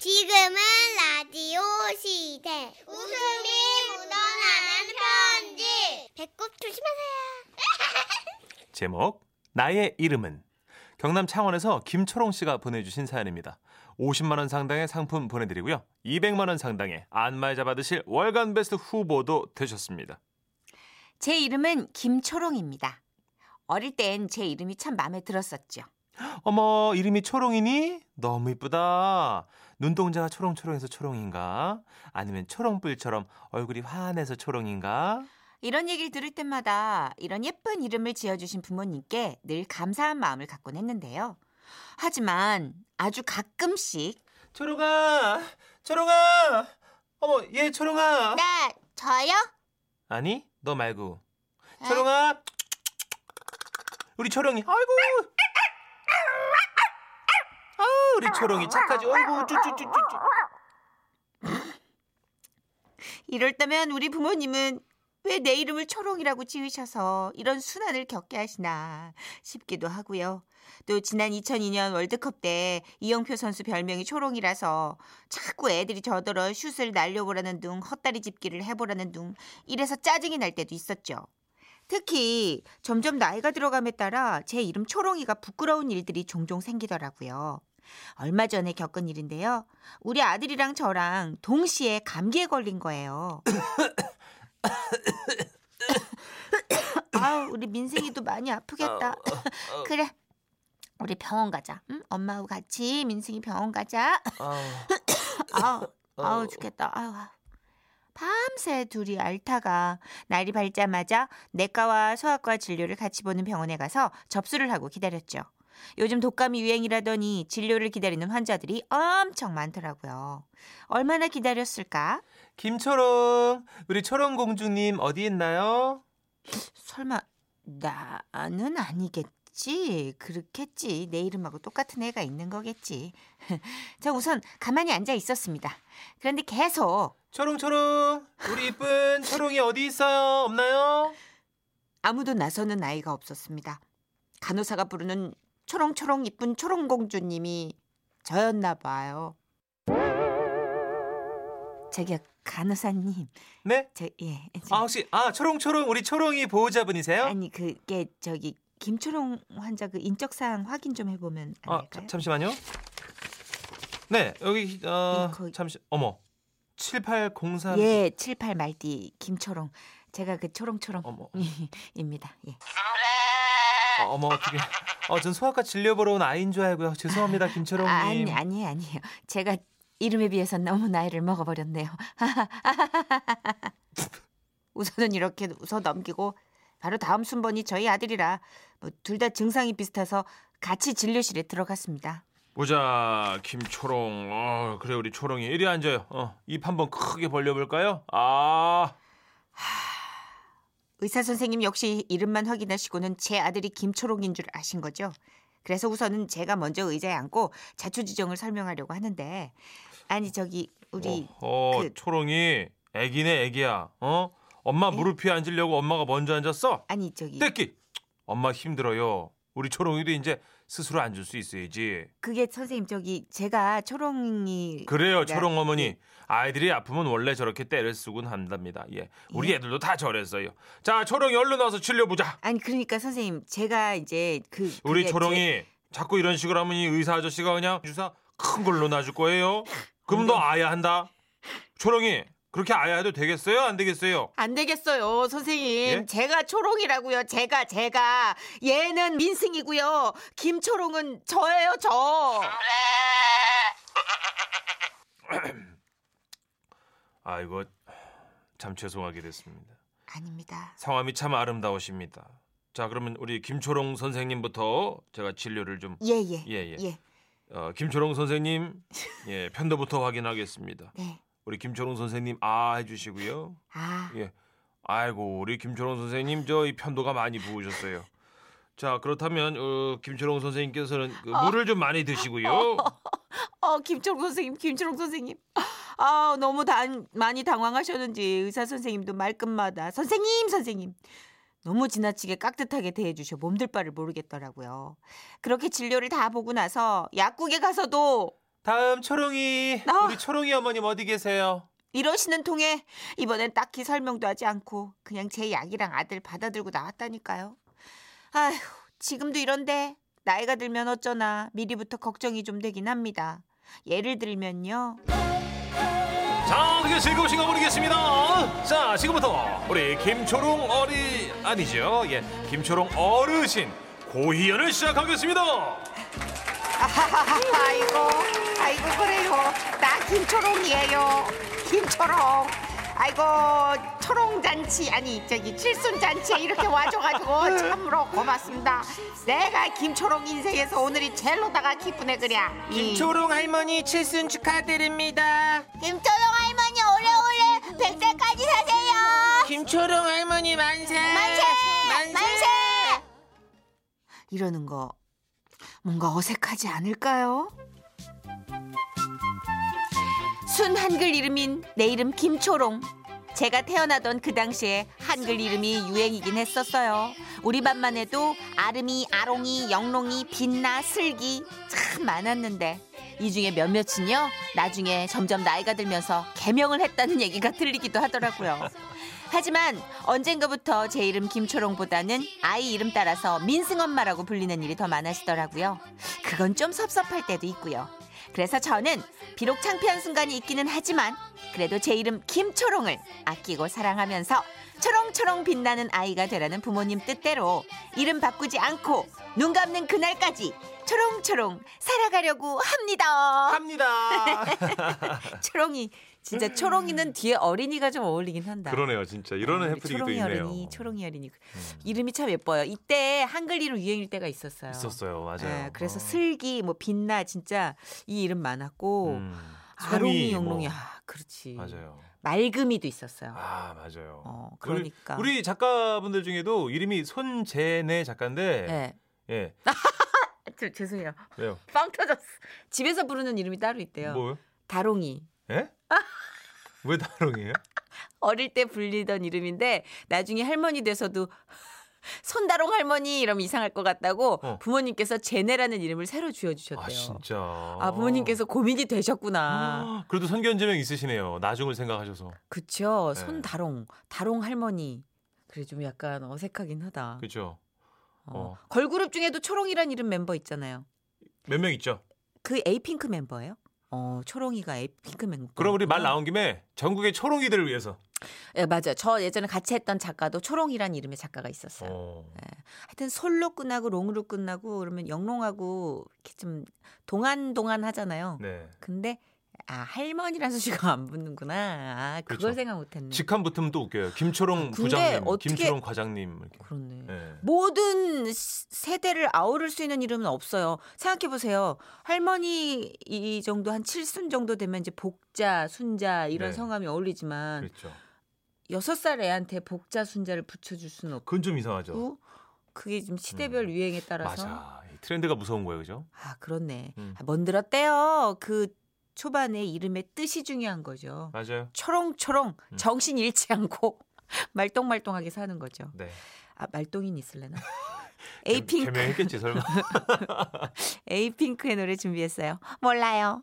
지금은 라디오 시대. 웃음이 묻어나는 편지. 배꼽 조심하세요. 제목 나의 이름은 경남 창원에서 김초롱 씨가 보내주신 사연입니다. 50만 원 상당의 상품 보내드리고요. 200만 원 상당의 안마의자 받으실 월간 베스트 후보도 되셨습니다. 제 이름은 김초롱입니다. 어릴 땐 제 이름이 참 마음에 들었었죠. 어머 이름이 초롱이니? 너무 이쁘다. 눈동자가 초롱초롱해서 초롱인가? 아니면 초롱불처럼 얼굴이 환해서 초롱인가? 이런 얘기를 들을 때마다 이런 예쁜 이름을 지어주신 부모님께 늘 감사한 마음을 갖곤 했는데요. 하지만 아주 가끔씩 초롱아, 초롱아. 어머 얘 초롱아. 네, 저요? 아니 너 말고 초롱아. 우리 초롱이. 아이고. 우리 초롱이 착하지. 아이고 쭈쭈쭈쭈쭈. 이럴 때면 우리 부모님은 왜 내 이름을 초롱이라고 지으셔서 이런 순환을 겪게 하시나 싶기도 하고요. 또 지난 2002년 월드컵 때 이영표 선수 별명이 초롱이라서 자꾸 애들이 저더러 슛을 날려보라는 둥 헛다리 짚기를 해보라는 둥 이래서 짜증이 날 때도 있었죠. 특히 점점 나이가 들어감에 따라 제 이름 초롱이가 부끄러운 일들이 종종 생기더라고요. 얼마 전에 겪은 일인데요. 우리 아들이랑 저랑 동시에 감기에 걸린 거예요. 아우, 우리 민생이도 많이 아프겠다. 그래. 우리 병원 가자. 응? 엄마하고 같이 민승이 병원 가자. 아우, 아우 죽겠다. 아우. 밤새 둘이 앓다가 날이 밝자마자 내과와 소아과 진료를 같이 보는 병원에 가서 접수를 하고 기다렸죠. 요즘 독감이 유행이라더니 진료를 기다리는 환자들이 엄청 많더라고요. 얼마나 기다렸을까? 김초롱, 우리 초롱 공주님 어디 있나요? 설마 나는 아니겠지? 그렇겠지. 내 이름하고 똑같은 애가 있는 거겠지. 저 우선 가만히 앉아 있었습니다. 그런데 계속 초롱초롱, 우리 이쁜 초롱이 어디 있어요? 없나요? 아무도 나서는 아이가 없었습니다. 간호사가 부르는 초롱초롱 이쁜 초롱공주님이 저였나 봐요. 저기요 간호사님, 네? 저 예, 아 혹시 아 초롱초롱 우리 초롱이 보호자분이세요? 아니 그게 저기 김초롱 환자 그 인적 사항 확인 좀 해보면 안 아 될까요? 자, 잠시만요. 네 여기 어이 거기- 잠시 어머 7803 예, 78 말띠 김초롱. 제가 그 초롱초롱 어머 입니다. 예. 어, 어머 어떻게 어 전 소아과 진료 보러 온 아이인 줄 알고요. 죄송합니다 김초롱님. 아, 아니 아니에요 아니에요. 제가 이름에 비해서 너무 나이를 먹어버렸네요. 우선은 이렇게 웃어 넘기고 바로 다음 순번이 저희 아들이라 뭐 둘 다 증상이 비슷해서 같이 진료실에 들어갔습니다. 보자 김초롱. 어 그래 우리 초롱이 이리 앉아요. 어 입 한번 크게 벌려볼까요? 아 의사 선생님 역시 이름만 확인하시고는 제 아들이 김초롱인 줄 아신 거죠. 그래서 우선은 제가 먼저 의자에 앉고 자초지정을 설명하려고 하는데 아니 저기 우리 어, 어 그- 초롱이 애기네 애기야. 어 엄마 네? 무릎 위에 앉으려고 엄마가 먼저 앉았어. 아니 저기 떼끼 엄마 힘들어요. 우리 초롱이도 이제 스스로 앉을 수 있어야지. 그게 선생님 저기 제가 초롱이 그래요, 네. 초롱 어머니. 아이들이 아프면 원래 저렇게 때를 쓰곤 한답니다. 예, 우리 예? 애들도 다 저랬어요. 자, 초롱이 얼른 와서 치료 보자. 아니 그러니까 선생님 제가 이제 그 우리 그게 초롱이 제- 자꾸 이런 식으로 하면 이 의사 아저씨가 그냥 주사 큰 걸로 놔줄 거예요. 그럼 너 아야 한다. 초롱이 그렇게 아야 해도 되겠어요? 안 되겠어요? 안 되겠어요, 선생님. 예? 제가 초롱이라고요. 제가 제가 얘는 민승이고요. 김초롱은 저예요, 저. 아이고 참 죄송하게 됐습니다. 아닙니다. 성함이 참 아름다우십니다. 자, 그러면 우리 김초롱 선생님부터 제가 진료를 좀 예, 예. 예, 예. 예. 어, 김초롱 선생님 예, 편도부터 확인하겠습니다. 네. 우리 김초롱 선생님 아 해주시고요. 아, 예. 아이고 우리 김초롱 선생님 저 이 편도가 많이 부으셨어요. 자 그렇다면 어, 김초롱 선생님께서는 그 물을 좀 많이 드시고요. 어, 김초롱 선생님, 김초롱 선생님. 아, 너무 단, 많이 당황하셨는지 의사 선생님도 말끝마다 선생님, 선생님. 너무 지나치게 깍듯하게 대해주셔 몸둘 바를 모르겠더라고요. 그렇게 진료를 다 보고 나서 약국에 가서도 다음 초롱이. 나. 우리 초롱이 어머님 어디 계세요? 이러시는 통에 이번엔 딱히 설명도 하지 않고 그냥 제 약이랑 아들 받아들고 나왔다니까요. 아휴, 지금도 이런데 나이가 들면 어쩌나 미리부터 걱정이 좀 되긴 합니다. 예를 들면요. 자, 그게 즐거우신가 모르겠습니다. 자, 지금부터 우리 김초롱 어리 아니죠? 예, 김초롱 어르신 고희연을 시작하겠습니다. 아이고, 아이고 그래요. 나 김초롱이에요. 김초롱. 아이고 초롱 잔치 아니 저기 칠순 잔치에 이렇게 와줘가지고 참으로 고맙습니다. 내가 김초롱 인생에서 오늘이 젤로다가 기쁘네. 이- 김초롱 할머니 칠순 축하드립니다. 김초롱 할머니 오래오래 백살까지 사세요. 김초롱 할머니 만세! 만세! 만세! 이러는 거 뭔가 어색하지 않을까요? 순 한글 이름인 내 이름 김초롱. 제가 태어나던 그 당시에 한글 이름이 유행이긴 했었어요. 우리 반만 해도 아름이, 아롱이, 영롱이, 빛나, 슬기 참 많았는데 이 중에 몇몇은요 나중에 점점 나이가 들면서 개명을 했다는 얘기가 들리기도 하더라고요. 하지만 언젠가부터 제 이름 김초롱보다는 아이 이름 따라서 민승엄마라고 불리는 일이 더 많아지더라고요. 그건 좀 섭섭할 때도 있고요. 그래서 저는 비록 창피한 순간이 있기는 하지만 그래도 제 이름 김초롱을 아끼고 사랑하면서 초롱초롱 빛나는 아이가 되라는 부모님 뜻대로 이름 바꾸지 않고 눈 감는 그날까지 초롱초롱 살아가려고 합니다. 합니다. 초롱이 진짜 초롱이는 뒤에 어린이가 좀 어울리긴 한다. 그러네요, 진짜. 어, 해프닝이 또 초롱이 있네요. 어린이, 초롱이 어린이. 음, 이름이 참 예뻐요. 이때 한글 이름 유행일 때가 있었어요. 있었어요, 맞아요. 예, 그래서 어. 슬기, 뭐 빛나 진짜 이 이름 많았고 음, 아롱이, 송이 영롱이 뭐. 아 그렇지. 맞아요. 맑음이도 있었어요. 아, 맞아요. 어 그러니까. 우리, 우리 작가분들 중에도 이름이 손재네 작가인데, 예. 예, 저, 죄송해요. 왜요? 빵 터졌어. 집에서 부르는 이름이 따로 있대요. 뭐요? 다롱이. 예? 왜 다롱이에요? 어릴 때 불리던 이름인데 나중에 할머니 돼서도 손다롱 할머니 이러면 이상할 것 같다고 어. 부모님께서 제네라는 이름을 새로 지어주셨대요. 아, 진짜. 아, 부모님께서 고민이 되셨구나. 아, 그래도 선견지명 있으시네요. 나중을 생각하셔서. 그쵸. 네. 손다롱, 다롱 할머니. 그래 좀 약간 어색하긴 하다. 그렇죠. 어. 어. 걸그룹 중에도 초롱이란 이름 멤버 있잖아요. 몇 명 있죠? 그 에이핑크 멤버예요? 어, 초롱이가 멤버. 그럼 우리 말 나온 김에 전국의 초롱이들을 위해서. 예, 맞아요. 저 예전에 같이 했던 작가도 초롱이란 이름의 작가가 있었어요. 어. 하여튼 솔로 끝나고 롱으로 끝나고 그러면 영롱하고 이렇게 좀 동안 동안 하잖아요. 네. 근데 아 할머니란 수식어가 안 붙는구나. 아 그걸 그렇죠. 생각 못 했네. 직함 붙으면 또 웃겨요. 김초롱 근데 부장님, 어떻게- 김초롱 과장님 이렇게. 그렇네. 네. 모든 시- 세대를 아우를 수 있는 이름은 없어요. 생각해 보세요. 할머니 이 정도 한 칠순 정도 되면 이제 복자, 순자 이런 네. 성함이 어울리지만 그렇죠. 여섯 살 애한테 복자, 순자를 붙여 줄 수는 없고 그건 좀 이상하죠. 그게 좀 시대별 음. 유행에 따라서 맞아. 이 트렌드가 무서운 거예요, 그죠? 아 그렇네. 음. 아, 먼들었대요. 그 초반에 이름의 뜻이 중요한 거죠. 맞아요. 초롱초롱 음. 정신 잃지 않고 말똥말똥하게 사는 거죠. 네. 아 말똥인 있을래나? 개- 에이핑크 개명했겠지 설마. 에이핑크의 노래 준비했어요. 몰라요.